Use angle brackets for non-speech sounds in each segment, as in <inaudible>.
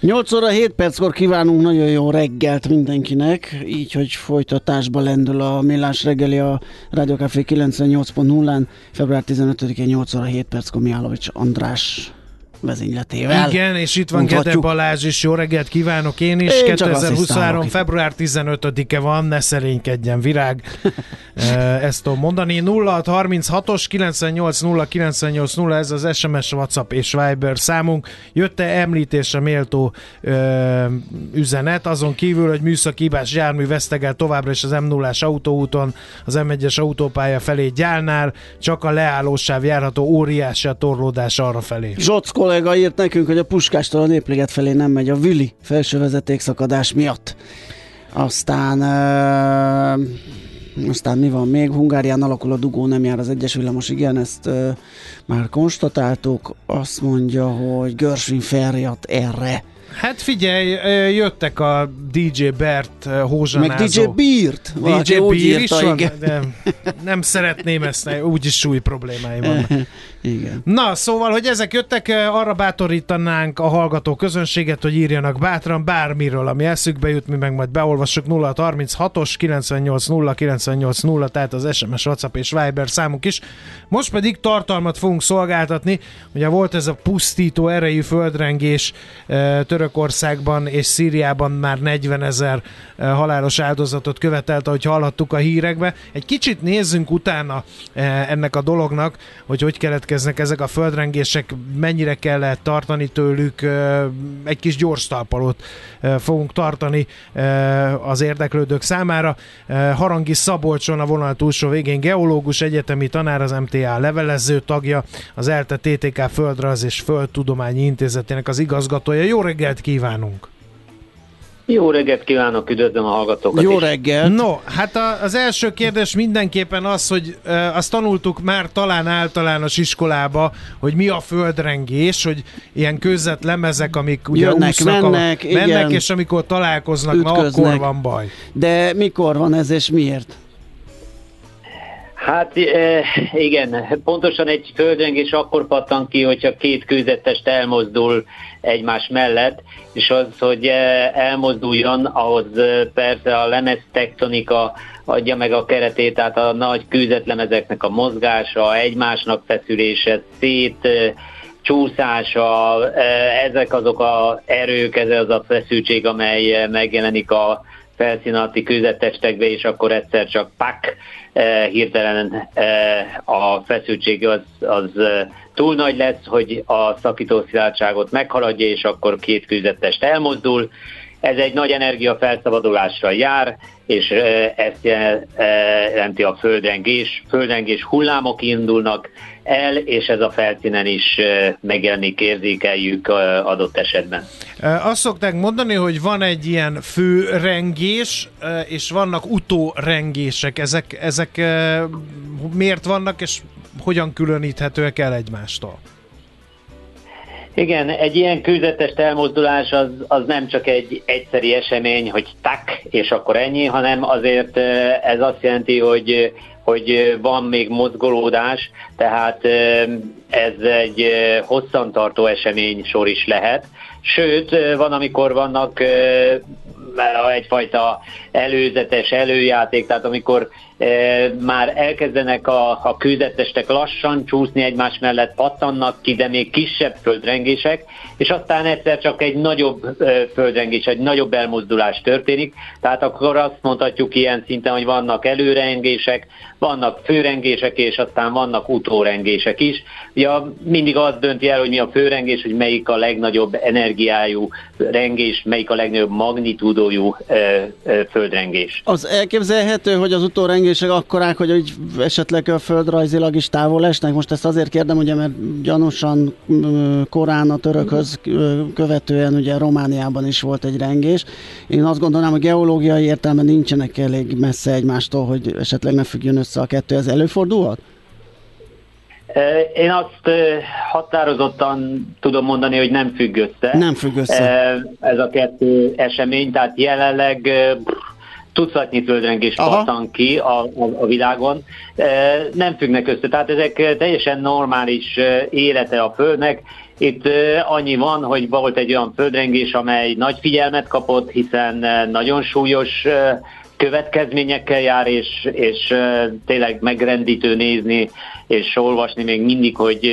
8 óra 7 perckor kívánunk nagyon jó reggelt mindenkinek, így, hogy folytatásba lendül a Millás reggeli a Rádió Café 98.0-án, február 15-én 8 óra 7 perckor Mihálovics András vezényletével. Igen, és itt van Gede Balázs is, jó reggelt kívánok én is. Én 2023. február 15-e van, ne szerénykedjen virág. <laughs> Ezt tudom mondani. 0636-os 98 98 0 ez az SMS, WhatsApp és Viber számunk. Jött-e említése méltó ö, üzenet, azon kívül, hogy műszaki hibás jármű vesztegel továbbra is az m 0 autóúton, az M1-es autópálya felé gyálnál, csak a leállósáv járható óriási a torlódás arra felé. Zsockol kollega írt nekünk, hogy a Puskástól a Népliget felé nem megy a Vili felső vezetékszakadás miatt. Aztán uh, aztán mi van még? Hungárián alakul a dugó, nem jár az egyes villamos, igen, ezt uh, már konstatáltuk. Azt mondja, hogy Görsvin feljat erre Hát figyelj, jöttek a DJ Bert hózsanázó. Meg DJ Beert. DJ Beert is van, de nem szeretném ezt, úgyis súly problémáim van. <laughs> Igen. Na, szóval, hogy ezek jöttek, arra bátorítanánk a hallgató közönséget, hogy írjanak bátran bármiről, ami eszükbe jut, mi meg majd beolvassuk 036-os 980 980, tehát az SMS, WhatsApp és Viber számuk is. Most pedig tartalmat fogunk szolgáltatni. Ugye volt ez a pusztító erejű földrengés Törökországban és Szíriában már 40 ezer halálos áldozatot követelt, ahogy hallhattuk a hírekbe. Egy kicsit nézzünk utána ennek a dolognak, hogy hogy keletkeznek ezek a földrengések, mennyire kell lehet tartani tőlük. Egy kis gyors talpalót fogunk tartani az érdeklődők számára. Harangi Szabolcson a vonal túlsó végén geológus, egyetemi tanár, az MTA levelező tagja, az ELTE TTK Földrajz és Földtudományi Intézetének az igazgatója. Jó reggelt kívánunk! Jó reggelt kívánok, üdvözlöm a hallgatókat Jó reggelt! No, hát a, az első kérdés mindenképpen az, hogy e, azt tanultuk már talán általános iskolába, hogy mi a földrengés, hogy ilyen között lemezek, amik ugye Jönnek, úsznak, mennek, a, mennek és amikor találkoznak, ütköznek. na akkor van baj. De mikor van ez és miért? Hát igen, pontosan egy földrengés akkor pattan ki, hogyha két kőzetest elmozdul egymás mellett, és az, hogy elmozduljon, ahhoz persze a lemez tektonika adja meg a keretét, tehát a nagy kőzetlemezeknek a mozgása, egymásnak feszülése, szét csúszása, ezek azok a erők, ez az a feszültség, amely megjelenik a felszínalatti kőzettestekbe, és akkor egyszer csak pak, eh, hirtelen eh, a feszültség az, az eh, túl nagy lesz, hogy a szakító szilárdságot meghaladja, és akkor két kőzettest elmozdul. Ez egy nagy energia felszabadulásra jár, és ezt jelenti a földrengés. Földrengés hullámok indulnak el, és ez a felszínen is megjelenik, érzékeljük adott esetben. Azt szokták mondani, hogy van egy ilyen főrengés, és vannak utórengések. Ezek, ezek miért vannak, és hogyan különíthetőek el egymástól? Igen, egy ilyen kőzetes elmozdulás az, az nem csak egy egyszeri esemény, hogy tak, és akkor ennyi, hanem azért ez azt jelenti, hogy hogy van még mozgolódás, tehát ez egy hosszantartó esemény sor is lehet. Sőt, van, amikor vannak egyfajta előzetes előjáték, tehát amikor már elkezdenek a, a kőzetestek lassan csúszni egymás mellett, pattannak ki, de még kisebb földrengések, és aztán egyszer csak egy nagyobb földrengés, egy nagyobb elmozdulás történik, tehát akkor azt mondhatjuk ilyen szinten, hogy vannak előrengések, vannak főrengések, és aztán vannak utórengések is. Ja, mindig az dönti el, hogy mi a főrengés, hogy melyik a legnagyobb energiájú rengés, melyik a legnagyobb magnitúdó magnitúdójú földrengés. Az elképzelhető, hogy az utórengések akkorák, hogy, hogy esetleg a földrajzilag is távol esnek? Most ezt azért kérdem, ugye, mert gyanúsan korán a törökhöz követően ugye Romániában is volt egy rengés. Én azt gondolnám, hogy geológiai értelme nincsenek elég messze egymástól, hogy esetleg ne függjön össze a kettő. Ez előfordulhat? Én azt határozottan tudom mondani, hogy nem függ össze. Nem függ össze. Ez a kettő esemény, tehát jelenleg tucatnyi földrengés pattan ki a, a, a világon. Nem függnek össze, tehát ezek teljesen normális élete a Földnek. Itt annyi van, hogy volt egy olyan földrengés, amely nagy figyelmet kapott, hiszen nagyon súlyos következményekkel jár, és, és tényleg megrendítő nézni és olvasni még mindig, hogy,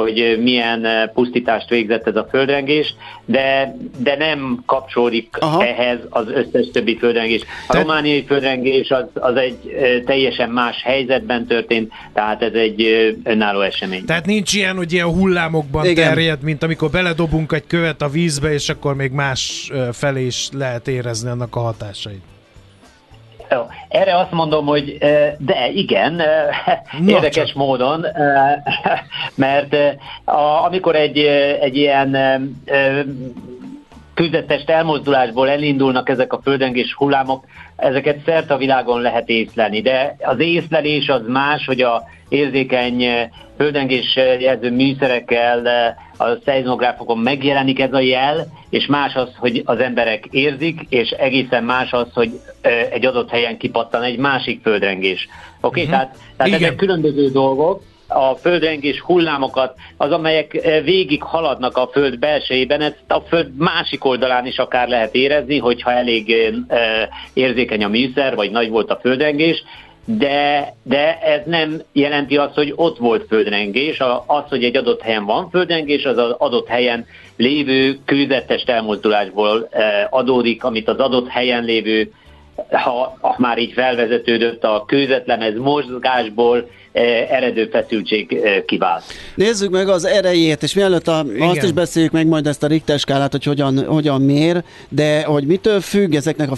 hogy milyen pusztítást végzett ez a földrengés, de, de nem kapcsolódik Aha. ehhez az összes többi földrengés. A Te... romániai földrengés az, az egy teljesen más helyzetben történt, tehát ez egy önálló esemény. Tehát nincs ilyen, hogy ilyen hullámokban Igen. terjed, mint amikor beledobunk egy követ a vízbe, és akkor még más felé is lehet érezni annak a hatásait. Erre azt mondom, hogy de igen, érdekes csak. módon, <laughs> mert amikor egy, egy ilyen küzdetest elmozdulásból elindulnak ezek a földengés hullámok, ezeket szert a világon lehet észlelni, de az észlelés az más, hogy a érzékeny földengés jelző műszerekkel a szeizmográfokon megjelenik ez a jel, és más az, hogy az emberek érzik, és egészen más az, hogy egy adott helyen kipattan egy másik földrengés. Oké, okay? uh-huh. tehát, tehát ezek különböző dolgok, a földrengés hullámokat, az amelyek végig haladnak a föld belsejében, ezt a föld másik oldalán is akár lehet érezni, hogyha elég érzékeny a műszer, vagy nagy volt a földrengés, de, de ez nem jelenti azt, hogy ott volt földrengés. Az, hogy egy adott helyen van földrengés, az az adott helyen lévő kőzetes elmozdulásból eh, adódik, amit az adott helyen lévő, ha, már így felvezetődött a kőzetlemez mozgásból, Eh, eredő feszültség eh, kivált. Nézzük meg az erejét, és mielőtt a, azt is beszéljük meg majd ezt a Richter skálát, hogy hogyan, hogyan mér, de hogy mitől függ ezeknek a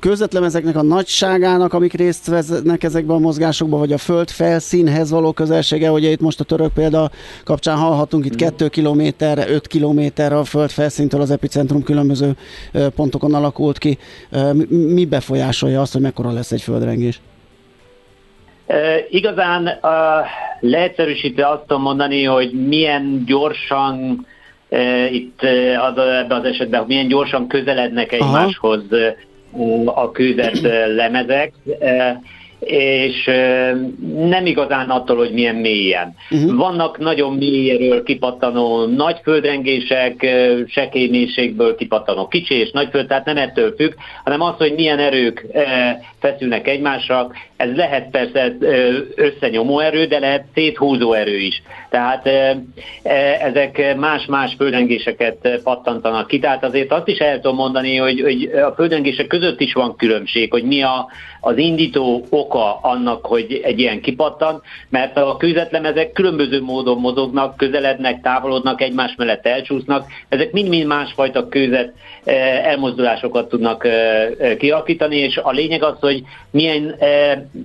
közvetlemezeknek a nagyságának, amik részt veznek ezekben a mozgásokban, vagy a föld felszínhez való közelsége, ugye itt most a török példa kapcsán hallhatunk itt 2 km, 5 km a föld felszíntől az epicentrum különböző pontokon alakult ki. Mi befolyásolja azt, hogy mekkora lesz egy földrengés? E, igazán uh, leegyszerűsítve azt tudom mondani, hogy milyen gyorsan uh, itt az, ebben az esetben, milyen gyorsan közelednek egymáshoz uh, a kőzet lemezek. Uh, és nem igazán attól, hogy milyen mélyen. Uh-huh. Vannak nagyon mélyéről kipattanó nagy földrengések, sekénységből kipattanó kicsi és nagy föld, tehát nem ettől függ, hanem az, hogy milyen erők feszülnek egymásra. Ez lehet persze összenyomó erő, de lehet széthúzó erő is. Tehát ezek más-más földrengéseket pattantanak ki. Tehát azért azt is el tudom mondani, hogy, hogy a földrengések között is van különbség, hogy mi a, az indító oka annak, hogy egy ilyen kipattan, mert a kőzetlemezek különböző módon mozognak, közelednek, távolodnak, egymás mellett elcsúsznak, ezek mind-mind másfajta kőzet eh, elmozdulásokat tudnak eh, eh, kialakítani, és a lényeg az, hogy milyen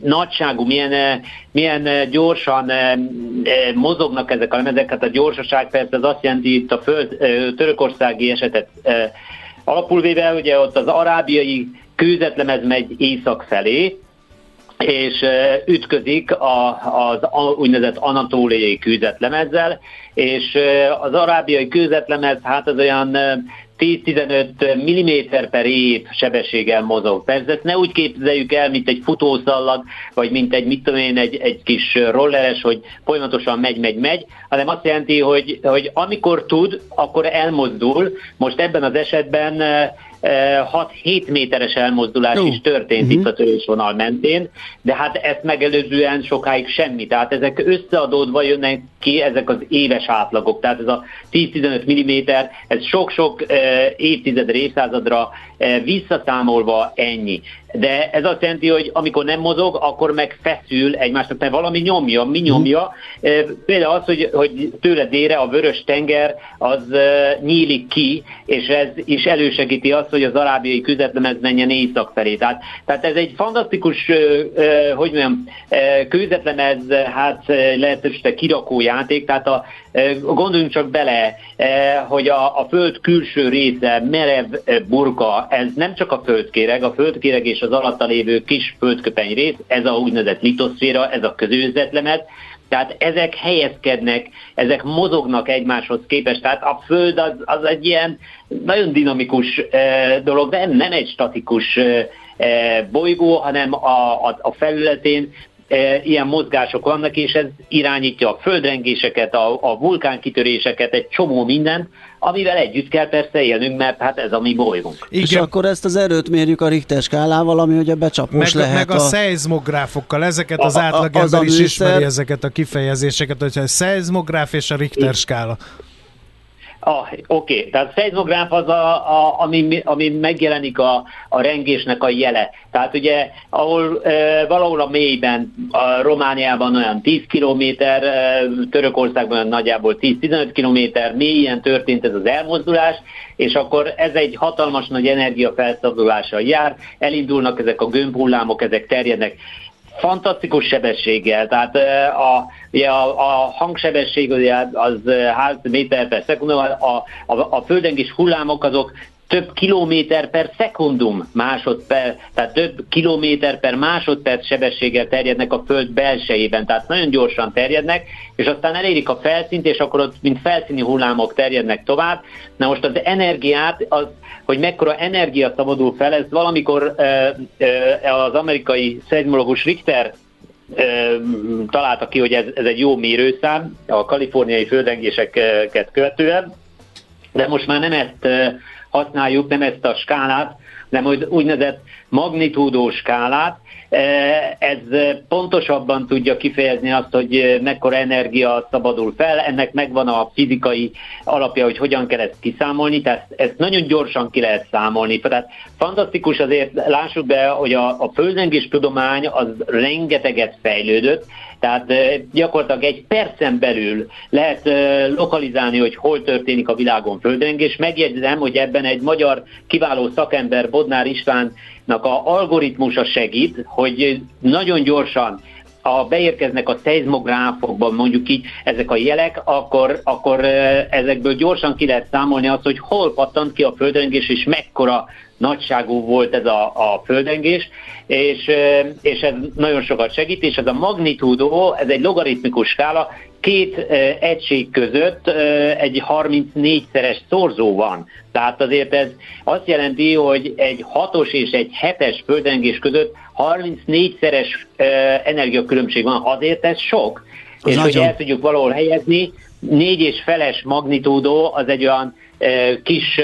nagyságú, milyen, milyen gyorsan mozognak ezek a lemezek, hát a gyorsaság persze az azt jelenti itt a föld, törökországi esetet alapul véve, ugye ott az arábiai kőzetlemez megy észak felé, és ütközik a, az úgynevezett anatóliai kőzetlemezzel, és az arábiai kőzetlemez, hát az olyan 10-15 mm per év sebességgel mozog. Persze ezt ne úgy képzeljük el, mint egy futószallag, vagy mint egy, mit tudom én, egy, egy kis rolleres, hogy folyamatosan megy, megy, megy, hanem azt jelenti, hogy, hogy amikor tud, akkor elmozdul. Most ebben az esetben 6-7 méteres elmozdulás uh. is történt uh-huh. itt a törésvonal mentén, de hát ezt megelőzően sokáig semmi. Tehát ezek összeadódva jönnek ki ezek az éves átlagok. Tehát ez a 10-15 mm, ez sok-sok évtizedre, évszázadra visszaszámolva ennyi. De ez azt jelenti, hogy amikor nem mozog, akkor meg feszül egymásnak, mert valami nyomja. Mi nyomja? Például az, hogy, hogy tőle délre a vörös tenger az nyílik ki, és ez is elősegíti azt, hogy az arábiai küzetlemez menjen észak felé. Tehát, tehát ez egy fantasztikus, hogy mondjam, kőzetlemez, hát lehetőség kirakó játék, tehát a, gondoljunk csak bele, hogy a, a föld külső része, merev burka, ez nem csak a földkéreg, a földkéreg és az alatta lévő kis földköpeny rész, ez a úgynevezett litoszféra, ez a közőzetlemez, tehát ezek helyezkednek, ezek mozognak egymáshoz képest. Tehát a Föld az, az egy ilyen nagyon dinamikus e, dolog, de nem egy statikus e, bolygó, hanem a, a, a felületén ilyen mozgások vannak, és ez irányítja a földrengéseket, a, a vulkánkitöréseket, egy csomó mindent, amivel együtt kell persze élnünk, mert hát ez a mi bolygónk. Igen. És akkor ezt az erőt mérjük a Richter skálával, ami ugye becsapós meg, lehet. Meg a, a szeizmográfokkal, ezeket az átlagember is ismeri ezeket a kifejezéseket, hogyha a szeizmográf és a Richter skála. Ah, Oké, tehát szeizmográf az, a, a, ami, ami megjelenik a, a rengésnek a jele. Tehát ugye, ahol e, valahol a mélyben, a Romániában olyan 10 kilométer, e, Törökországban nagyjából 10-15 kilométer mélyen történt ez az elmozdulás, és akkor ez egy hatalmas nagy energiafelszabdulással jár, elindulnak ezek a gömbhullámok, ezek terjednek fantasztikus sebességgel, tehát a, a, a hangsebesség ugye az 3 méter per szekundum, a, a, a földengés hullámok azok több kilométer per szekundum másodperc, tehát több kilométer per másodperc sebességgel terjednek a Föld belsejében, tehát nagyon gyorsan terjednek, és aztán elérik a felszínt, és akkor ott mint felszíni hullámok terjednek tovább. Na most az energiát, az, hogy mekkora energia szabadul fel, ez valamikor az amerikai szeizmológus Richter találta ki, hogy ez, ez egy jó mérőszám a kaliforniai földengéseket követően, de most már nem ezt használjuk, nem ezt a skálát, hanem úgynevezett magnitúdó skálát. E, ez pontosabban tudja kifejezni azt, hogy mekkora energia szabadul fel, ennek megvan a fizikai alapja, hogy hogyan kell ezt kiszámolni, tehát ezt nagyon gyorsan ki lehet számolni. Tehát fantasztikus azért, lássuk be, hogy a, a földrengés tudomány az rengeteget fejlődött, tehát gyakorlatilag egy percen belül lehet lokalizálni, hogy hol történik a világon földrengés. Megjegyzem, hogy ebben egy magyar kiváló szakember, Bodnár Istvánnak a algoritmusa segít, hogy nagyon gyorsan ha beérkeznek a szeizmográfokban mondjuk így ezek a jelek, akkor, akkor ezekből gyorsan ki lehet számolni azt, hogy hol pattant ki a földrengés, és mekkora nagyságú volt ez a, a földrengés, és, és ez nagyon sokat segít, és ez a magnitúdó, ez egy logaritmikus skála, két egység között egy 34-szeres szorzó van. Tehát azért ez azt jelenti, hogy egy 6-os és egy 7-es földrengés között 34-szeres energiakülönbség van. Azért ez sok. Az és nagyon. hogy el tudjuk valahol helyezni, négy és feles magnitúdó az egy olyan kis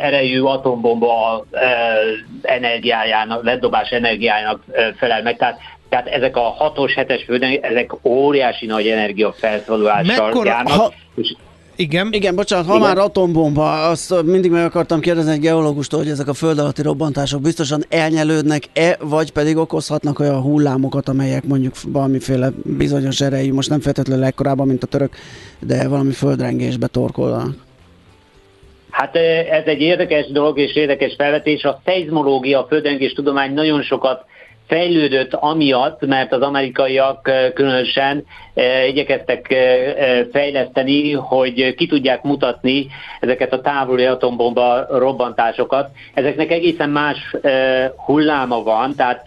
erejű atombomba energiájának, ledobás energiájának felel meg. Tehát tehát ezek a 6-os, 7-es földön, ezek óriási nagy energiafelszólalással Mekkora, járnak. Ha... És igen. Igen, bocsánat, ha Igen. már atombomba, azt mindig meg akartam kérdezni egy geológustól, hogy ezek a föld alatti robbantások biztosan elnyelődnek-e, vagy pedig okozhatnak olyan hullámokat, amelyek mondjuk valamiféle bizonyos erejű, most nem feltétlenül ekkorában, mint a török, de valami földrengésbe torkolnak. Hát ez egy érdekes dolog és érdekes felvetés. A szeizmológia, a földrengés tudomány nagyon sokat fejlődött amiatt, mert az amerikaiak különösen igyekeztek fejleszteni, hogy ki tudják mutatni ezeket a távoli atombomba robbantásokat. Ezeknek egészen más hulláma van, tehát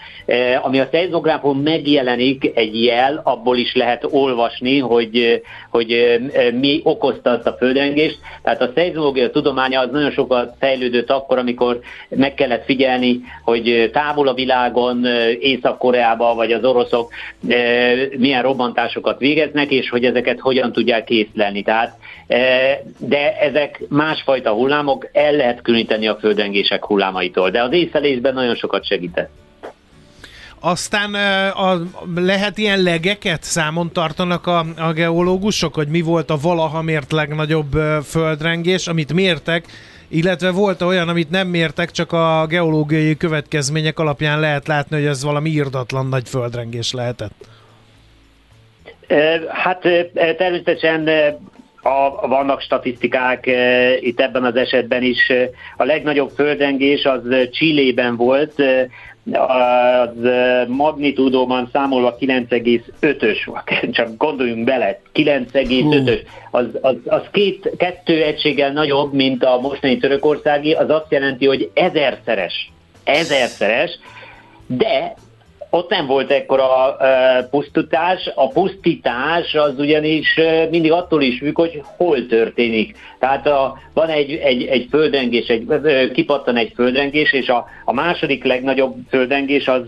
ami a szeizmográfon megjelenik egy jel, abból is lehet olvasni, hogy, hogy mi okozta azt a földrengést. Tehát a szeizmológia tudománya az nagyon sokat fejlődött akkor, amikor meg kellett figyelni, hogy távol a világon, Észak-Koreában vagy az oroszok milyen robbantásokat végeznek, és hogy ezeket hogyan tudják készlelni. Tehát, e, de ezek másfajta hullámok, el lehet különíteni a földrengések hullámaitól, de az észlelésben nagyon sokat segített. Aztán e, a, lehet ilyen legeket számon tartanak a, a geológusok, hogy mi volt a valaha mért legnagyobb földrengés, amit mértek, illetve volt olyan, amit nem mértek, csak a geológiai következmények alapján lehet látni, hogy ez valami írdatlan nagy földrengés lehetett? Hát természetesen a, vannak statisztikák e, itt ebben az esetben is. A legnagyobb földrengés az Csillében volt, az magnitúdóban számolva 9,5-ös, <laughs> csak gondoljunk bele, 9,5-ös, az, az, az két, kettő egységgel nagyobb, mint a mostani törökországi, az azt jelenti, hogy ezerszeres, ezerszeres, de ott nem volt ekkora pusztítás. A pusztítás az ugyanis mindig attól is függ, hogy hol történik. Tehát a, van egy, egy, egy földrengés, egy, kipattan egy földrengés, és a, a második legnagyobb földrengés az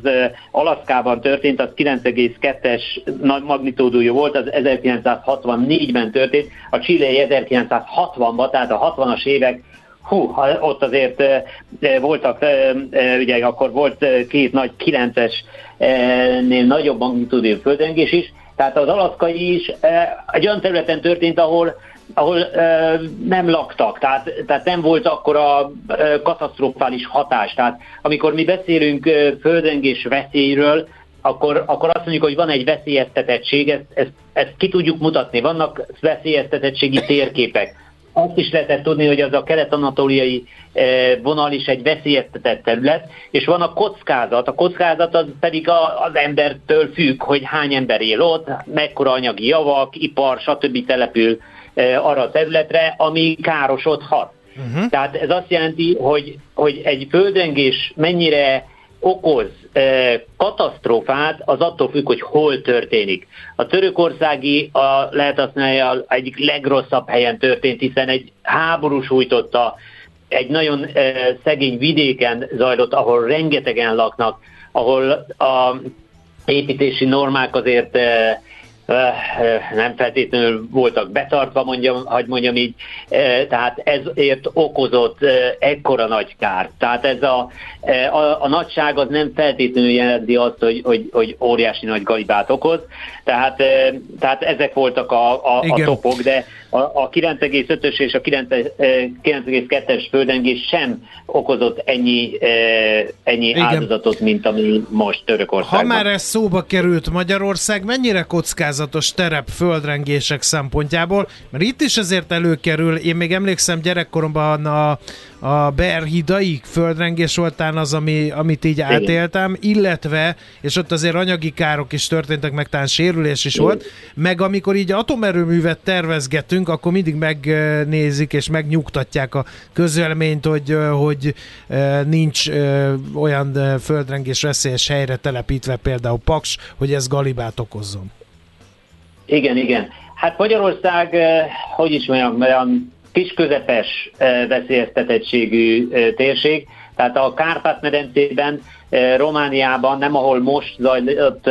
Alaszkában történt, az 9,2-es nagy magnitódújú volt, az 1964-ben történt, a Chile 1960-ban, tehát a 60-as évek hú, ott azért voltak, ugye akkor volt két nagy kilences nél nagyobb magnitúdú földrengés is, tehát az alaszkai is egy olyan területen történt, ahol ahol uh, nem laktak, tehát, tehát nem volt akkor a uh, katasztrofális hatás. Tehát amikor mi beszélünk uh, földrengés veszélyről, akkor, akkor azt mondjuk, hogy van egy veszélyeztetettség, ezt, ezt, ezt ki tudjuk mutatni, vannak veszélyeztetettségi térképek azt is lehetett tudni, hogy az a kelet-anatóliai eh, vonal is egy veszélyeztetett terület, és van a kockázat. A kockázat az pedig az embertől függ, hogy hány ember él ott, mekkora anyagi javak, ipar, stb. települ eh, arra a területre, ami károsodhat. Uh-huh. Tehát ez azt jelenti, hogy, hogy egy földrengés mennyire okoz e, katasztrófát, az attól függ, hogy hol történik. A törökországi a, lehet azt mondani, egyik legrosszabb helyen történt, hiszen egy háború sújtotta, egy nagyon szegény vidéken zajlott, ahol rengetegen laknak, ahol a építési normák azért e, nem feltétlenül voltak betartva, mondjam, hogy mondjam így, tehát ezért okozott ekkora nagy kárt. Tehát ez a, a, a nagyság az nem feltétlenül jelenti azt, hogy, hogy, hogy óriási nagy galibát okoz, tehát, tehát ezek voltak a, a, a topok, de a, a 9,5-ös és a 9,2-es földengés sem okozott ennyi, ennyi Igen. áldozatot, mint ami most Törökországban. Ha már ez szóba került Magyarország, mennyire kockázatos terep földrengések szempontjából? Mert itt is azért előkerül, én még emlékszem gyerekkoromban a, a Berhidaik földrengés voltán az, ami, amit így Igen. átéltem, illetve, és ott azért anyagi károk is történtek, meg talán sérülés is Igen. volt, meg amikor így atomerőművet tervezgetünk, akkor mindig megnézik és megnyugtatják a közölményt, hogy, hogy nincs olyan földrengés veszélyes helyre telepítve például Paks, hogy ez galibát okozzon. Igen, igen. Hát Magyarország, hogy is mondjam, olyan kis-közepes veszélyeztetettségű térség, tehát a Kárpát-medencében, Romániában, nem ahol most zajlott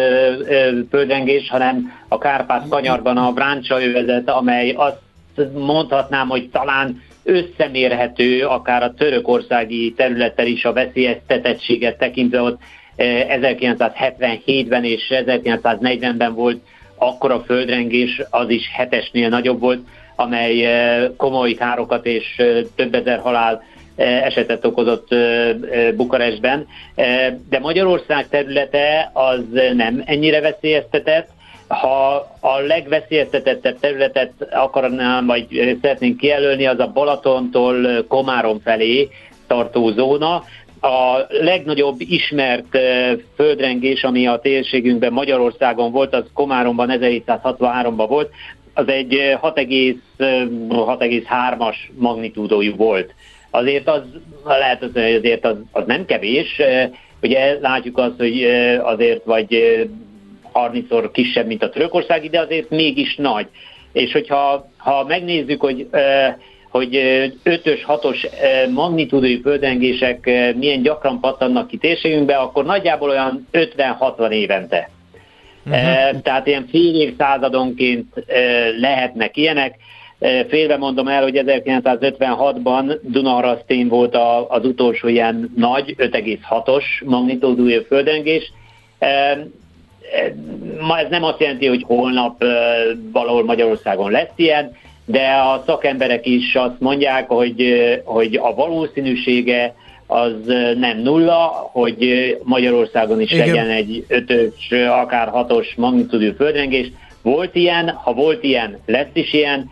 földrengés, hanem a Kárpát-kanyarban a Bráncsa övezet, amely azt mondhatnám, hogy talán összemérhető akár a törökországi területtel is a veszélyeztetettséget tekintve ott 1977-ben és 1940-ben volt akkora földrengés, az is hetesnél nagyobb volt, amely komoly károkat és több ezer halál esetet okozott Bukarestben, de Magyarország területe az nem ennyire veszélyeztetett, ha a legveszélyeztetettebb területet akarnám, vagy szeretnénk kijelölni, az a Balatontól Komárom felé tartó zóna. A legnagyobb ismert földrengés, ami a térségünkben Magyarországon volt, az Komáromban 1763-ban volt, az egy 6,3-as magnitúdójú volt. Azért az, lehet az, hogy azért az, az nem kevés, ugye látjuk azt, hogy azért vagy 30-szor kisebb, mint a törökországi, de azért mégis nagy. És hogyha ha megnézzük, hogy hogy 5-ös, 6-os magnitúdói földrengések milyen gyakran pattannak ki térségünkbe, akkor nagyjából olyan 50-60 évente. Uh-huh. Tehát ilyen fél évszázadonként lehetnek ilyenek. Félve mondom el, hogy 1956-ban Dunaharasztén volt az utolsó ilyen nagy, 5,6-os magnitódújú földrengés. Ma ez nem azt jelenti, hogy holnap valahol Magyarországon lesz ilyen, de a szakemberek is azt mondják, hogy, hogy a valószínűsége az nem nulla, hogy Magyarországon is Igen. legyen egy ötös, akár hatos magnitudú földrengés. Volt ilyen, ha volt ilyen, lesz is ilyen,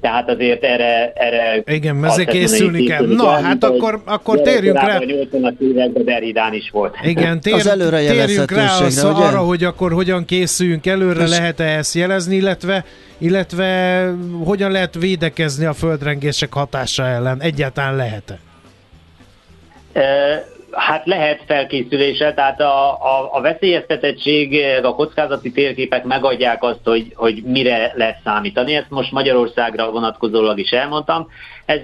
tehát azért erre... erre Igen, ezért készülni kell. Na, kell, hát akkor, akkor térjünk rá. 80-as években Deridán is volt. Igen, tér, az térjünk rá az, arra, hogy akkor hogyan készüljünk előre, lehet-e ezt jelezni, illetve illetve hogyan lehet védekezni a földrengések hatása ellen? Egyáltalán lehet-e? Hát lehet felkészülése, tehát a, a, a veszélyeztetettség, a kockázati térképek megadják azt, hogy, hogy mire lesz számítani. Ezt most Magyarországra vonatkozólag is elmondtam. Ez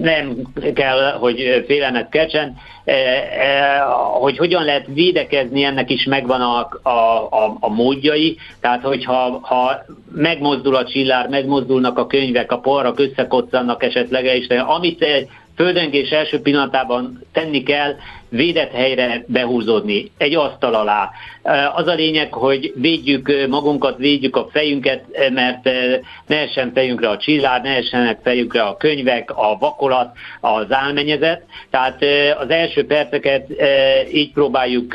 nem kell, hogy félelmet keltsen. Hogy hogyan lehet védekezni, ennek is megvan a, a, a, a módjai. Tehát, hogyha ha megmozdul a csillár, megmozdulnak a könyvek, a porrak összekoccannak esetleg, és amit földrengés első pillanatában tenni kell, védett helyre behúzódni, egy asztal alá. Az a lényeg, hogy védjük magunkat, védjük a fejünket, mert ne essen fejünkre a csillár, ne essenek fejünkre a könyvek, a vakolat, az álmenyezet. Tehát az első perceket így próbáljuk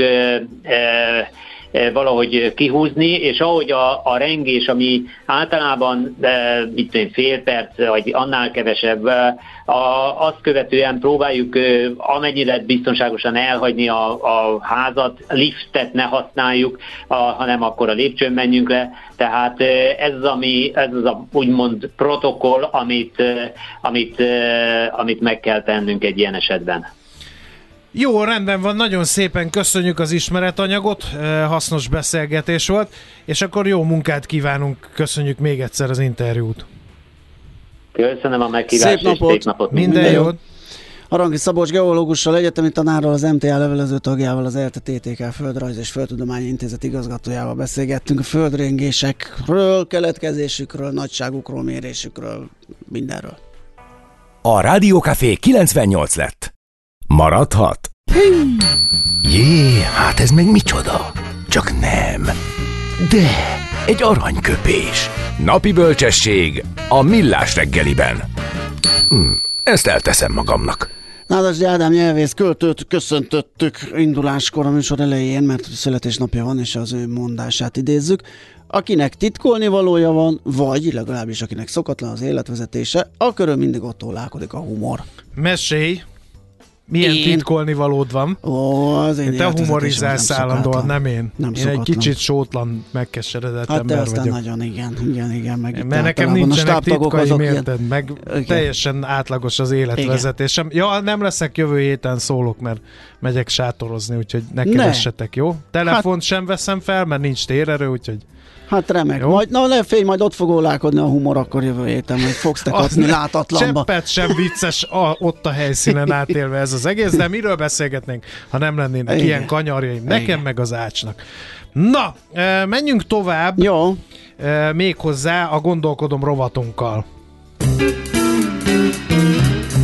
valahogy kihúzni, és ahogy a, a rengés, ami általában e, tudom, fél perc, vagy annál kevesebb, e, a, azt követően próbáljuk amennyire biztonságosan elhagyni a, a házat, liftet ne használjuk, a, hanem akkor a lépcsőn menjünk le. Tehát ez az, ami, ez az a úgymond protokoll, amit, amit, amit meg kell tennünk egy ilyen esetben. Jó, rendben van, nagyon szépen köszönjük az ismeretanyagot, eh, hasznos beszélgetés volt, és akkor jó munkát kívánunk, köszönjük még egyszer az interjút. Köszönöm a meghívást, szép napot. szép napot. Minden, Minden jót. Arangi Szabolcs geológussal, egyetemi tanárral, az MTA levelező tagjával, az ELTE TTK Földrajz és Földtudományi Intézet igazgatójával beszélgettünk a földrengésekről, keletkezésükről, nagyságukról, mérésükről, mindenről. A Rádiókafé 98 lett. Maradhat? Jé, hát ez meg micsoda? Csak nem. De, egy aranyköpés. Napi bölcsesség a millás reggeliben. Hm, ezt elteszem magamnak. Nádasdi Ádám nyelvész költőt köszöntöttük induláskor a műsor elején, mert születésnapja van, és az ő mondását idézzük. Akinek titkolni valója van, vagy legalábbis akinek szokatlan az életvezetése, a körül mindig ott a humor. Mesélj! Milyen én... titkolni valód van? Ó, az én Te humorizálsz állandóan, nem én. Nem én szokatlan. egy kicsit sótlan, megkeseredett hát ember aztán vagyok. nagyon, igen, igen, igen. Meg Mert nekem nincsenek titkaim, érted? Ilyen... Meg igen. teljesen átlagos az életvezetésem. Igen. Ja, nem leszek jövő héten szólok, mert megyek sátorozni, úgyhogy ne keressetek, jó? Telefont hát... sem veszem fel, mert nincs térerő, úgyhogy Hát remek. Jó? Majd, na ne félj, majd ott fog ólálkodni a humor akkor jövő héten, hogy fogsz te <laughs> kapni látatlanba. Cseppet sem vicces a, ott a helyszínen <laughs> átélve ez az egész, de miről beszélgetnénk, ha nem lennének Igen. ilyen kanyarjaim, nekem Igen. meg az ácsnak. Na, menjünk tovább. Jó. Méghozzá a gondolkodom rovatunkkal.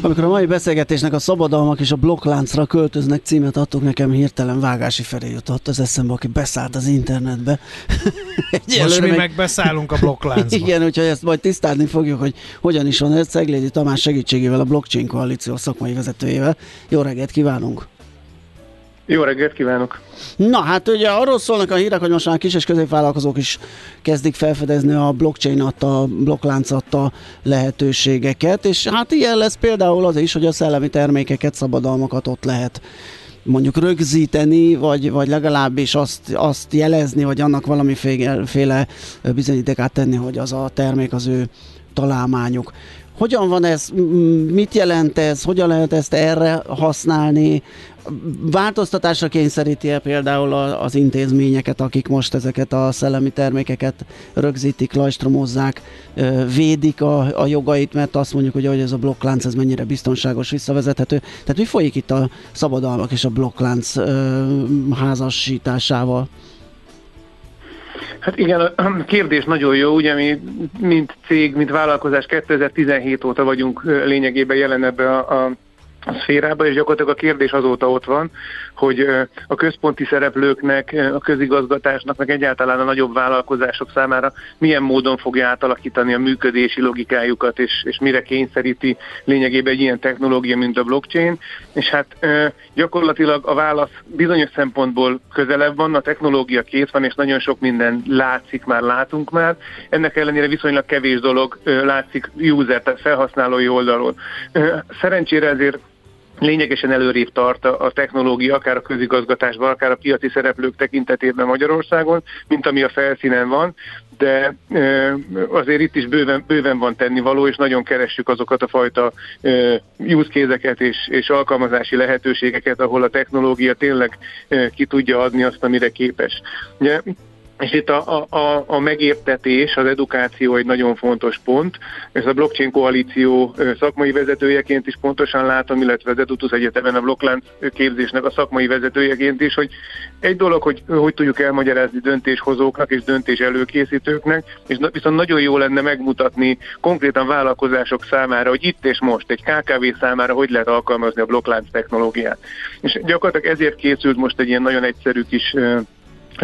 Amikor a mai beszélgetésnek a szabadalmak és a blokkláncra költöznek címet adtuk, nekem hirtelen Vágási felé jutott az eszembe, aki beszállt az internetbe. <laughs> Most mi meg... meg beszállunk a blokkláncba. <laughs> Igen, úgyhogy ezt majd tisztázni fogjuk, hogy hogyan is van ez. Szeglédi Tamás segítségével, a Blockchain Koalíció szakmai vezetőjével. Jó reggelt kívánunk! Jó reggelt kívánok! Na hát ugye arról szólnak a hírek, hogy most már kis és középvállalkozók is kezdik felfedezni a blockchain adta, blokklánc adta lehetőségeket, és hát ilyen lesz például az is, hogy a szellemi termékeket, szabadalmakat ott lehet mondjuk rögzíteni, vagy, vagy legalábbis azt, azt jelezni, vagy annak valamiféle bizonyítékát tenni, hogy az a termék az ő találmányuk. Hogyan van ez, mit jelent ez, hogyan lehet ezt erre használni, változtatásra kényszeríti -e például az intézményeket, akik most ezeket a szellemi termékeket rögzítik, lajstromozzák, védik a, a jogait, mert azt mondjuk, hogy, hogy ez a blokklánc ez mennyire biztonságos, visszavezethető. Tehát mi folyik itt a szabadalmak és a blokklánc házasításával? Hát igen, a kérdés nagyon jó, ugye mi mint cég, mint vállalkozás 2017 óta vagyunk lényegében jelen ebbe a, a szférába, és gyakorlatilag a kérdés azóta ott van, hogy a központi szereplőknek, a közigazgatásnak, meg egyáltalán a nagyobb vállalkozások számára milyen módon fogja átalakítani a működési logikájukat, és, és mire kényszeríti lényegében egy ilyen technológia, mint a blockchain. És hát gyakorlatilag a válasz bizonyos szempontból közelebb van, a technológia kész van, és nagyon sok minden látszik már, látunk már. Ennek ellenére viszonylag kevés dolog látszik user, tehát felhasználói oldalon. Szerencsére ezért lényegesen előrébb tart a technológia, akár a közigazgatásban, akár a piaci szereplők tekintetében Magyarországon, mint ami a felszínen van, de azért itt is bőven, bőven van tennivaló, és nagyon keressük azokat a fajta use case és, és alkalmazási lehetőségeket, ahol a technológia tényleg ki tudja adni azt, amire képes. Ugye, és itt a, a, a megértetés, az edukáció egy nagyon fontos pont. Ez a blockchain koalíció szakmai vezetőjeként is pontosan látom, illetve az Edutus Egyetemen a blokklánc képzésnek a szakmai vezetőjeként is, hogy egy dolog, hogy hogy tudjuk elmagyarázni döntéshozóknak és döntés előkészítőknek, és viszont nagyon jó lenne megmutatni konkrétan vállalkozások számára, hogy itt és most egy KKV számára hogy lehet alkalmazni a blokklánc technológiát. És gyakorlatilag ezért készült most egy ilyen nagyon egyszerű kis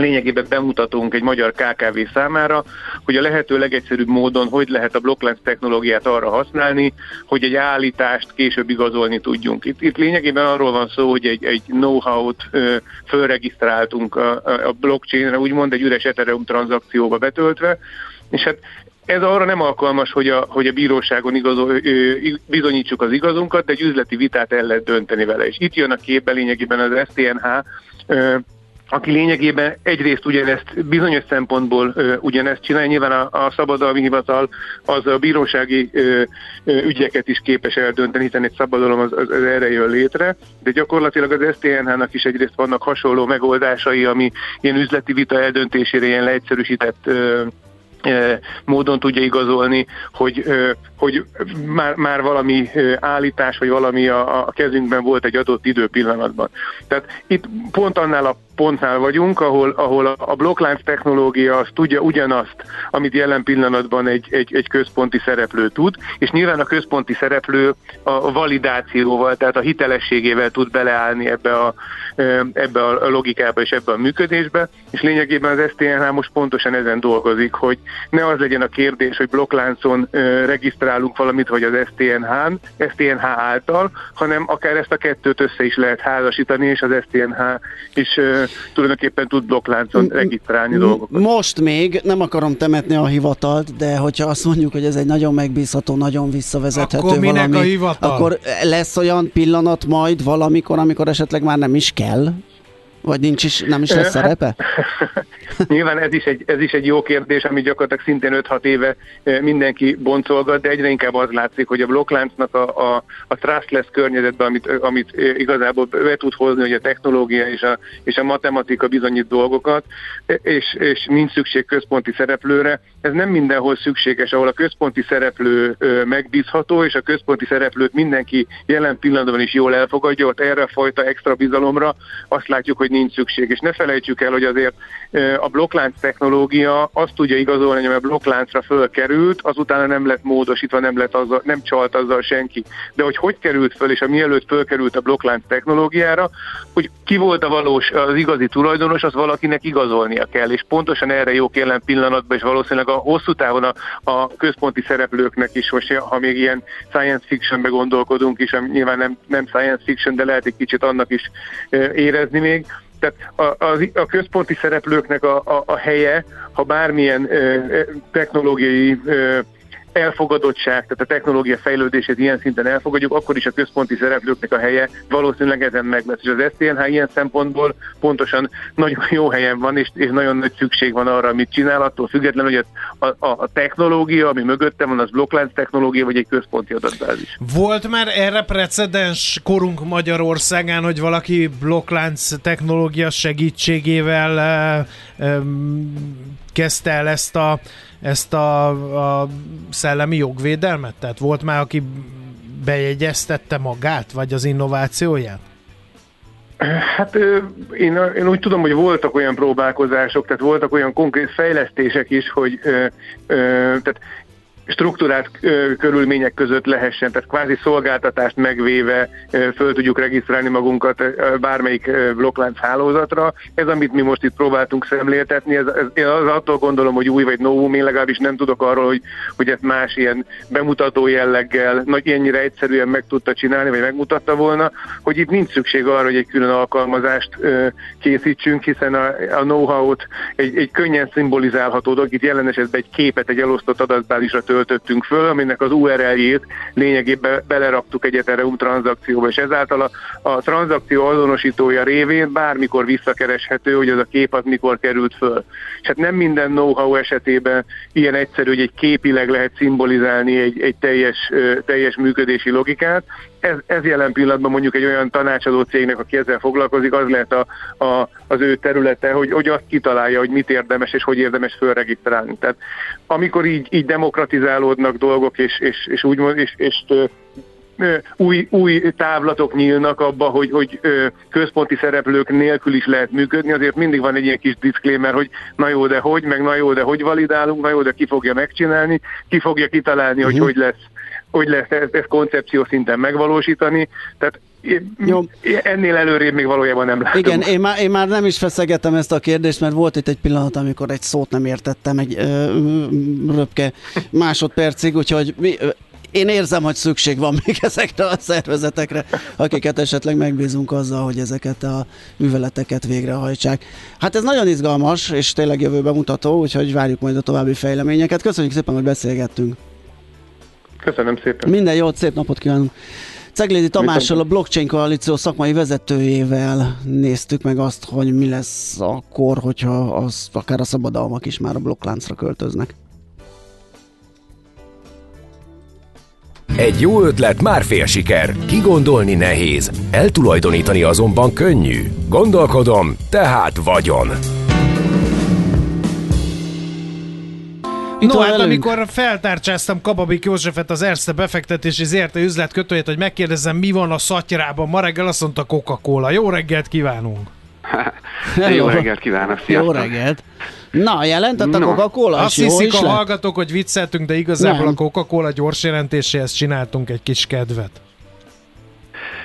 lényegében bemutatunk egy magyar KKV számára, hogy a lehető legegyszerűbb módon hogy lehet a blokklánc technológiát arra használni, hogy egy állítást később igazolni tudjunk. Itt, itt lényegében arról van szó, hogy egy, egy know-how-t ö, fölregisztráltunk a, a blockchainre, úgymond egy üres Ethereum tranzakcióba betöltve, és hát ez arra nem alkalmas, hogy a, hogy a bíróságon igazol, ö, bizonyítsuk az igazunkat, de egy üzleti vitát el lehet dönteni vele. És itt jön a képbe lényegében az STNH, ö, aki lényegében egyrészt ugyanezt bizonyos szempontból ö, ugyanezt csinálja, nyilván a, a szabadalmi hivatal az a bírósági ö, ö, ügyeket is képes eldönteni, hiszen egy szabadalom az, az, az erre jön létre, de gyakorlatilag az STNH-nak is egyrészt vannak hasonló megoldásai, ami ilyen üzleti vita eldöntésére ilyen leegyszerűsített ö, módon tudja igazolni, hogy, hogy már, már valami állítás, vagy valami a, a kezünkben volt egy adott időpillanatban. Tehát itt pont annál a pontnál vagyunk, ahol, ahol a blokklánc technológia az tudja ugyanazt, amit jelen pillanatban egy, egy, egy központi szereplő tud, és nyilván a központi szereplő a validációval, tehát a hitelességével tud beleállni ebbe a, ebbe a logikába és ebbe a működésbe, és lényegében az STNH most pontosan ezen dolgozik, hogy ne az legyen a kérdés, hogy blokkláncon regisztrálunk valamit, vagy az STNH-n, STNH által, hanem akár ezt a kettőt össze is lehet házasítani, és az STNH is tulajdonképpen tud blokkláncon regisztrálni dolgokat. Most még nem akarom temetni a hivatalt, de hogyha azt mondjuk, hogy ez egy nagyon megbízható, nagyon visszavezethető akkor valami, a hivatal? akkor lesz olyan pillanat majd valamikor, amikor esetleg már nem is kell? Vagy nincs is, nem is lesz hát, szerepe? <laughs> Nyilván ez is, egy, ez is egy jó kérdés, ami gyakorlatilag szintén 5-6 éve mindenki boncolgat, de egyre inkább az látszik, hogy a blokkláncnak a, a, a trustless környezetben, amit, amit igazából be tud hozni, hogy a technológia és a, és a matematika bizonyít dolgokat, és, és nincs szükség központi szereplőre, ez nem mindenhol szükséges, ahol a központi szereplő megbízható, és a központi szereplőt mindenki jelen pillanatban is jól elfogadja, ott erre a fajta extra bizalomra azt látjuk, hogy nincs szükség. És ne felejtsük el, hogy azért a blokklánc technológia azt tudja igazolni, hogy a blokkláncra fölkerült, azután nem lett módosítva, nem, lett azzal, nem csalt azzal senki. De hogy hogy került föl, és a mielőtt fölkerült a blokklánc technológiára, hogy ki volt a valós, az igazi tulajdonos, az valakinek igazolnia kell, és pontosan erre jó jelen pillanatban, és valószínűleg a hosszú távon a, a központi szereplőknek is, most ha még ilyen science fictionbe gondolkodunk is, nyilván nem, nem science fiction, de lehet egy kicsit annak is érezni még, tehát a, a, a központi szereplőknek a, a, a helye, ha bármilyen ö, technológiai ö, elfogadottság, tehát a technológia fejlődését ilyen szinten elfogadjuk, akkor is a központi szereplőknek a helye valószínűleg ezen meg lesz. És az STNH ilyen szempontból pontosan nagyon jó helyen van, és, és nagyon nagy szükség van arra, amit csinál, attól függetlenül, hogy a, a, a technológia, ami mögöttem van, az blokklánc technológia, vagy egy központi adatbázis. Volt már erre precedens korunk Magyarországán, hogy valaki blokklánc technológia segítségével e, e, kezdte el ezt a ezt a, a szellemi jogvédelmet? Tehát volt már, aki bejegyeztette magát, vagy az innovációját? Hát én, én úgy tudom, hogy voltak olyan próbálkozások, tehát voltak olyan konkrét fejlesztések is, hogy tehát struktúrált körülmények között lehessen, tehát kvázi szolgáltatást megvéve föl tudjuk regisztrálni magunkat bármelyik blokklánc hálózatra. Ez, amit mi most itt próbáltunk szemléltetni, ez, ez, én az attól gondolom, hogy új vagy novum, én legalábbis nem tudok arról, hogy, hogy ezt más ilyen bemutató jelleggel, nagy ennyire egyszerűen meg tudta csinálni, vagy megmutatta volna, hogy itt nincs szükség arra, hogy egy külön alkalmazást készítsünk, hiszen a, a know-how-t egy, egy könnyen szimbolizálható dolog, itt jelen esetben egy képet, egy elosztott adatbázisra töltöttünk föl, aminek az URL-jét lényegében beleraktuk egy Ethereum tranzakcióba, és ezáltal a, a tranzakció azonosítója révén bármikor visszakereshető, hogy az a kép az mikor került föl. És hát nem minden know-how esetében ilyen egyszerű, hogy egy képileg lehet szimbolizálni egy, egy teljes, teljes működési logikát, ez, ez jelen pillanatban mondjuk egy olyan tanácsadó cégnek, aki ezzel foglalkozik, az lehet a, a, az ő területe, hogy, hogy azt kitalálja, hogy mit érdemes és hogy érdemes fölregisztrálni. Tehát amikor így, így demokratizálódnak dolgok, és, és, és úgymond, és, és új, új távlatok nyílnak abba, hogy, hogy központi szereplők nélkül is lehet működni, azért mindig van egy ilyen kis disclaimer, hogy na jó, de hogy, meg na jó, de hogy validálunk, na jó, de ki fogja megcsinálni, ki fogja kitalálni, uh-huh. hogy mhm. hogy lesz hogy lesz ezt, ezt koncepció szinten megvalósítani. Tehát jó. Ennél előrébb még valójában nem látom. Igen, én már, én már nem is feszegettem ezt a kérdést, mert volt itt egy pillanat, amikor egy szót nem értettem egy ö, röpke másodpercig, úgyhogy mi, én érzem, hogy szükség van még ezekre a szervezetekre, akiket esetleg megbízunk azzal, hogy ezeket a műveleteket végrehajtsák. Hát ez nagyon izgalmas, és tényleg jövőbe mutató, úgyhogy várjuk majd a további fejleményeket. Köszönjük szépen, hogy beszélgettünk. Köszönöm szépen. Minden jót, szép napot kívánunk. Ceglédi Tamással, a Blockchain Koalíció szakmai vezetőjével néztük meg azt, hogy mi lesz akkor, hogyha az, akár a szabadalmak is már a blokkláncra költöznek. Egy jó ötlet már fél siker. Kigondolni nehéz, eltulajdonítani azonban könnyű. Gondolkodom, tehát vagyon. No, hát velünk? amikor feltárcsáztam Kababik Józsefet, az Erste befektetési ZRT üzletkötőjét, hogy megkérdezem, mi van a szatyrában, ma reggel azt mondta Coca-Cola. Jó reggelt kívánunk! <laughs> jó reggelt kívánok, sziasztok! Jó reggelt! Na, jelentett a no. Coca-Cola? Azt hiszik a lett? hallgatók, hogy vicceltünk, de igazából Nem. a Coca-Cola gyors jelentéséhez csináltunk egy kis kedvet.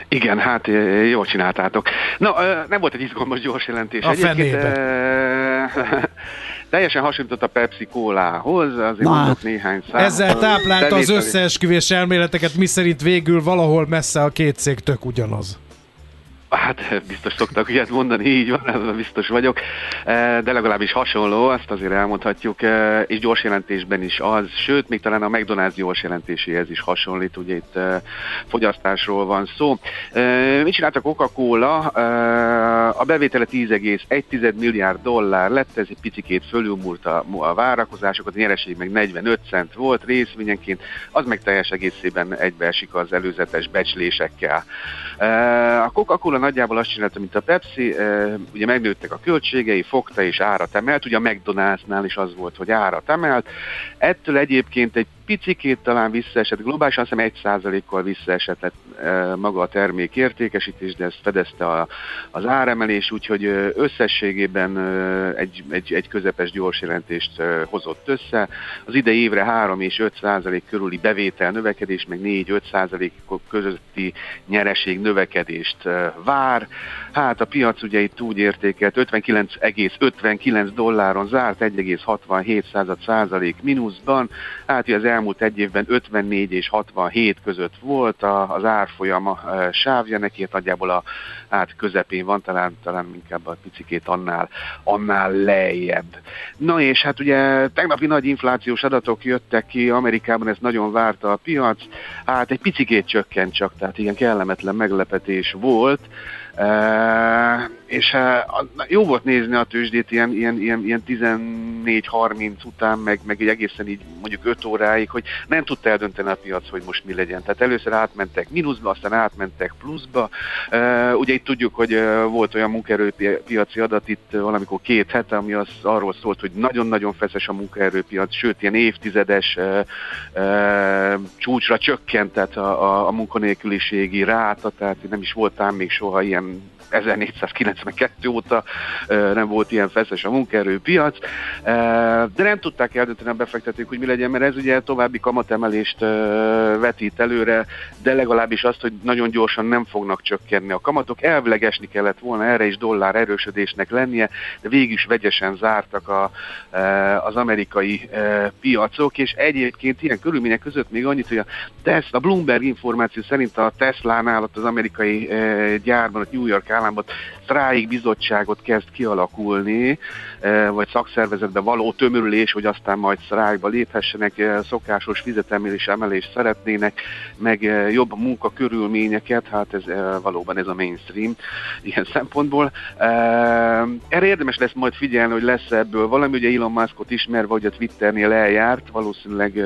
Igen, hát jól csináltátok. Na, nem volt egy izgalmas gyors jelentés. A Egyébként, Teljesen hasonlított a Pepsi Cola-hoz, azért Na, mondok néhány számot. Ezzel táplálta az összeesküvés elméleteket, miszerint végül valahol messze a két cég tök ugyanaz. Hát biztos szoktak ilyet mondani, így van, ez biztos vagyok, e, de legalábbis hasonló, azt azért elmondhatjuk, e, és gyors jelentésben is az, sőt, még talán a McDonald's gyors jelentéséhez is hasonlít, ugye itt e, fogyasztásról van szó. Mit csinált a Coca-Cola? A bevétele 10,1 milliárd dollár lett, ez egy picikét fölülmúlt a, a várakozásokat, a nyereség meg 45 cent volt részvényenként, az meg teljes egészében egybeesik az előzetes becslésekkel. A Coca-Cola nagyjából azt csinálta, mint a Pepsi, ugye megnőttek a költségei, fogta és árat emelt, ugye a McDonald'snál is az volt, hogy árat emelt. Ettől egyébként egy picikét talán visszaesett, globálisan azt hiszem egy százalékkal visszaesett lett e, maga a termék értékesítés, de ezt fedezte a, az áremelés, úgyhogy összességében egy, egy, egy közepes gyors jelentést hozott össze. Az idei évre 3 és 5 százalék körüli bevétel növekedés, meg 4-5 százalék közötti nyereség növekedést vár. Hát a piac ugye itt úgy értékelt 59,59 dolláron zárt, 1,67 százalék mínuszban. Hát az elmúlt egy évben 54 és 67 között volt az árfolyama sávja, neki nagyjából a hát közepén van, talán, talán inkább a picikét annál, annál lejjebb. Na és hát ugye tegnapi nagy inflációs adatok jöttek ki, Amerikában ez nagyon várta a piac, hát egy picikét csökkent csak, tehát igen kellemetlen meglepetés volt, Uh, és uh, jó volt nézni a tőzsdét ilyen, ilyen, ilyen, ilyen 14-30 után, meg, meg egy egészen így mondjuk 5 óráig, hogy nem tudta eldönteni a piac, hogy most mi legyen. Tehát először átmentek mínuszba, aztán átmentek pluszba. Ugye itt tudjuk, hogy volt olyan munkaerőpiaci adat itt valamikor két hete, ami az arról szólt, hogy nagyon-nagyon feszes a munkaerőpiac, sőt, ilyen évtizedes csúcsra csökkentett a, a, a munkanélküliségi ráta, tehát nem is voltál még soha ilyen um, 1492 óta nem volt ilyen feszes a munkaerőpiac, de nem tudták eldönteni a befektetők, hogy mi legyen, mert ez ugye további kamatemelést vetít előre, de legalábbis azt, hogy nagyon gyorsan nem fognak csökkenni a kamatok. Elvileg esni kellett volna erre is dollár erősödésnek lennie, de végig is vegyesen zártak a, az amerikai piacok, és egyébként ilyen körülmények között még annyit, hogy a Tesla, a Bloomberg információ szerint a Tesla-nál ott az amerikai gyárban, a New York államban sztrájk bizottságot kezd kialakulni, eh, vagy szakszervezetbe való tömörülés, hogy aztán majd sztrájkba léphessenek, eh, szokásos fizetemelés emelést szeretnének, meg eh, jobb munkakörülményeket, hát ez valóban ez a mainstream ilyen szempontból. Erre érdemes lesz majd figyelni, hogy lesz ebből valami, ugye Elon Muskot ismerve, hogy a Twitternél eljárt, valószínűleg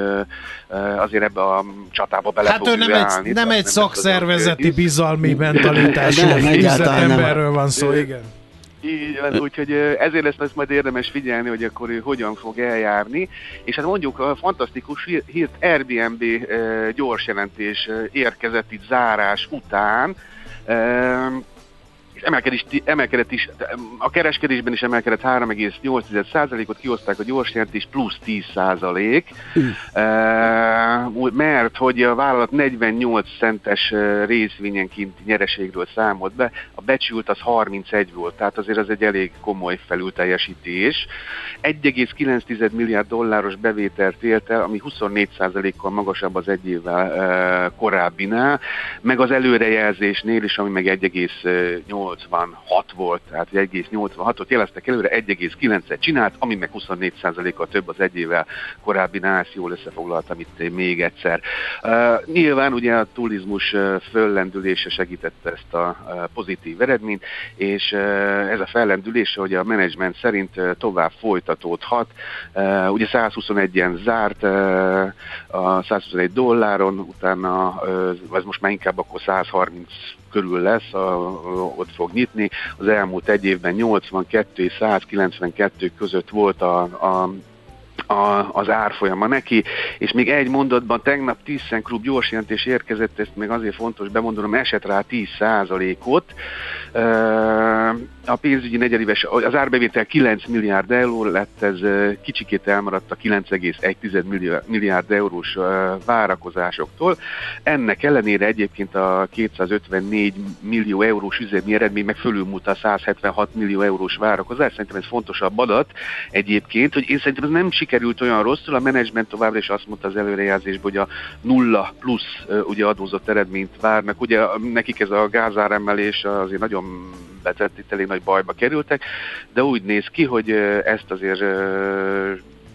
azért ebbe a csatába bele hát fog ő nem állni, egy, nem egy szakszervezeti bizalmi <laughs> mentalitású üzletemberről van szó, igen. Így van, úgyhogy ezért lesz, lesz majd érdemes figyelni, hogy akkor ő hogyan fog eljárni. És hát mondjuk a fantasztikus hírt Airbnb gyors jelentés érkezett itt zárás után emelkedés, emelkedett is, a kereskedésben is emelkedett 3,8%-ot, kihozták a gyors jelentés plusz 10%, mm. uh, mert hogy a vállalat 48 centes részvényenként nyereségről számolt be, a becsült az 31 volt, tehát azért az egy elég komoly felülteljesítés. 1,9 milliárd dolláros bevételt élt el, ami 24%-kal magasabb az egy évvel uh, korábbinál, meg az előrejelzésnél is, ami meg 1,8 1,86 volt, tehát 1,86-ot jeleztek előre, 1,9-et csinált, ami meg 24%-kal több az egy évvel korábbi nász, jól összefoglaltam itt még egyszer. Uh, nyilván ugye a turizmus föllendülése segítette ezt a pozitív eredményt, és uh, ez a fellendülés, hogy a menedzsment szerint tovább folytatódhat. Uh, ugye 121-en zárt a 121 dolláron, utána ez most már inkább akkor 130 körül lesz, a, ott fog nyitni. Az elmúlt egy évben 82 és 192 között volt a, a a, az árfolyama neki, és még egy mondatban tegnap 10 Klub gyors jelentés érkezett, ezt még azért fontos bemondom, esett rá 10 ot a pénzügyi negyedéves, az árbevétel 9 milliárd euró lett, ez kicsikét elmaradt a 9,1 milliárd eurós várakozásoktól. Ennek ellenére egyébként a 254 millió eurós üzemi eredmény meg fölülmúlt a 176 millió eurós várakozás. Szerintem ez fontosabb adat egyébként, hogy én szerintem ez nem sikerült olyan rosszul, a menedzsment továbbra is azt mondta az előrejelzésben, hogy a nulla plusz ugye adózott eredményt várnak. Ugye nekik ez a gázáremelés azért nagyon betett, itt elég nagy bajba kerültek, de úgy néz ki, hogy ezt azért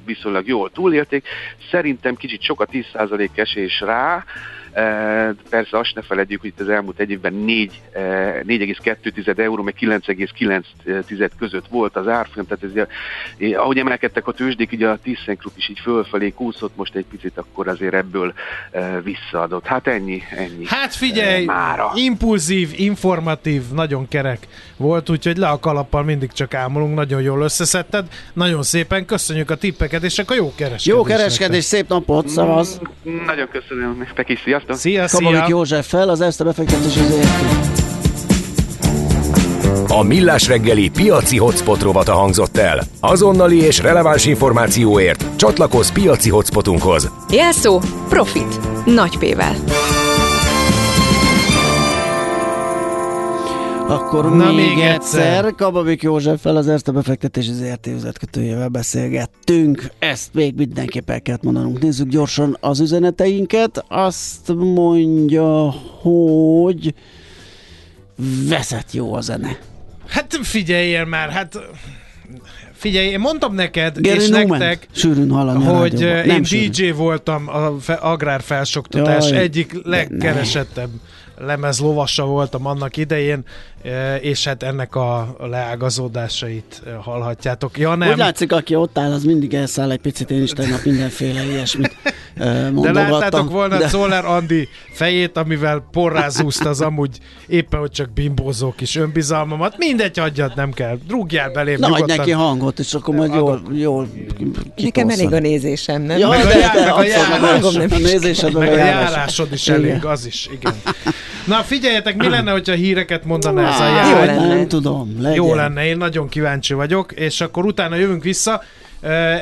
viszonylag jól túlélték. Szerintem kicsit sok a 10% esés rá, Persze azt ne feledjük, hogy itt az elmúlt egy évben 4,2 euró, meg 9,9 között volt az árfolyam, tehát ez, ahogy emelkedtek a tőzsdék, ugye a ThyssenKrupp is így fölfelé kúszott, most egy picit akkor azért ebből visszaadott. Hát ennyi, ennyi. Hát figyelj, mára. impulzív, informatív, nagyon kerek volt, úgyhogy le a kalappal mindig csak ámulunk, nagyon jól összeszedted. Nagyon szépen köszönjük a tippeket, és akkor jó kereskedés. Jó kereskedés, szép napot, szavaz! Nagyon köszönöm nektek is, sziasztok! Szia, szia! Kabalik József fel, az ezt a befektetési A Millás reggeli piaci hotspot rovata hangzott el. Azonnali és releváns információért csatlakozz piaci hotspotunkhoz. Jelszó Profit. Nagy P-vel. Akkor Na még, még egyszer, Kababik Józseffel, az Erste befektetési ZRT üzletkötőjével beszélgettünk. Ezt még mindenképp el kellett mondanunk. Nézzük gyorsan az üzeneteinket. Azt mondja, hogy veszett jó a zene. Hát figyeljél már, hát Figyelj, én mondtam neked, Gary és Newman. nektek, sűrűn hogy én sűrűn. DJ voltam a agrárfelsoktatás egyik legkeresettebb lemez lovassa voltam annak idején, e, és hát ennek a leágazódásait e, hallhatjátok. Ja, nem. Úgy látszik, aki ott áll, az mindig elszáll egy picit, én is tegnap mindenféle ilyesmit <laughs> De láttátok volna de... Zoller Andi fejét, amivel porrázúzta az amúgy éppen, hogy csak bimbózó kis önbizalmamat. Mindegy, hagyjad, nem kell. Rúgjál belém Na, nyugodtan. neki hangot, és akkor majd jól, jól Nekem elég a nézésem, nem? Ja, meg, de, a, jár, de, meg a járás, a nézésed, meg a járásod is elég, az is, igen. Na figyeljetek, mi lenne, hogyha híreket mondaná ez a jár? Jó lenne. Nem tudom. Legyen. Jó lenne, én nagyon kíváncsi vagyok, és akkor utána jövünk vissza.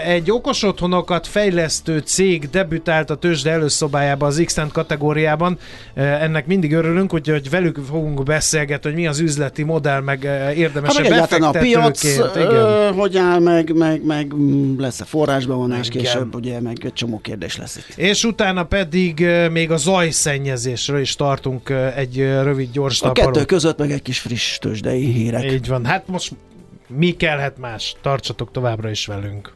Egy okos otthonokat fejlesztő cég debütált a tőzsde előszobájába az x kategóriában. Ennek mindig örülünk, úgyhogy velük fogunk beszélgetni, hogy mi az üzleti modell, meg érdemesebb hát meg a piac, igen. hogy áll, meg, meg, meg lesz-e forrásbevonás később, ugye, meg egy csomó kérdés lesz itt. És utána pedig még a zajszennyezésről is tartunk egy rövid, gyors A kettő között meg egy kis friss tőzsdei hírek. Így van. Hát most mi kellhet más? Tartsatok továbbra is velünk.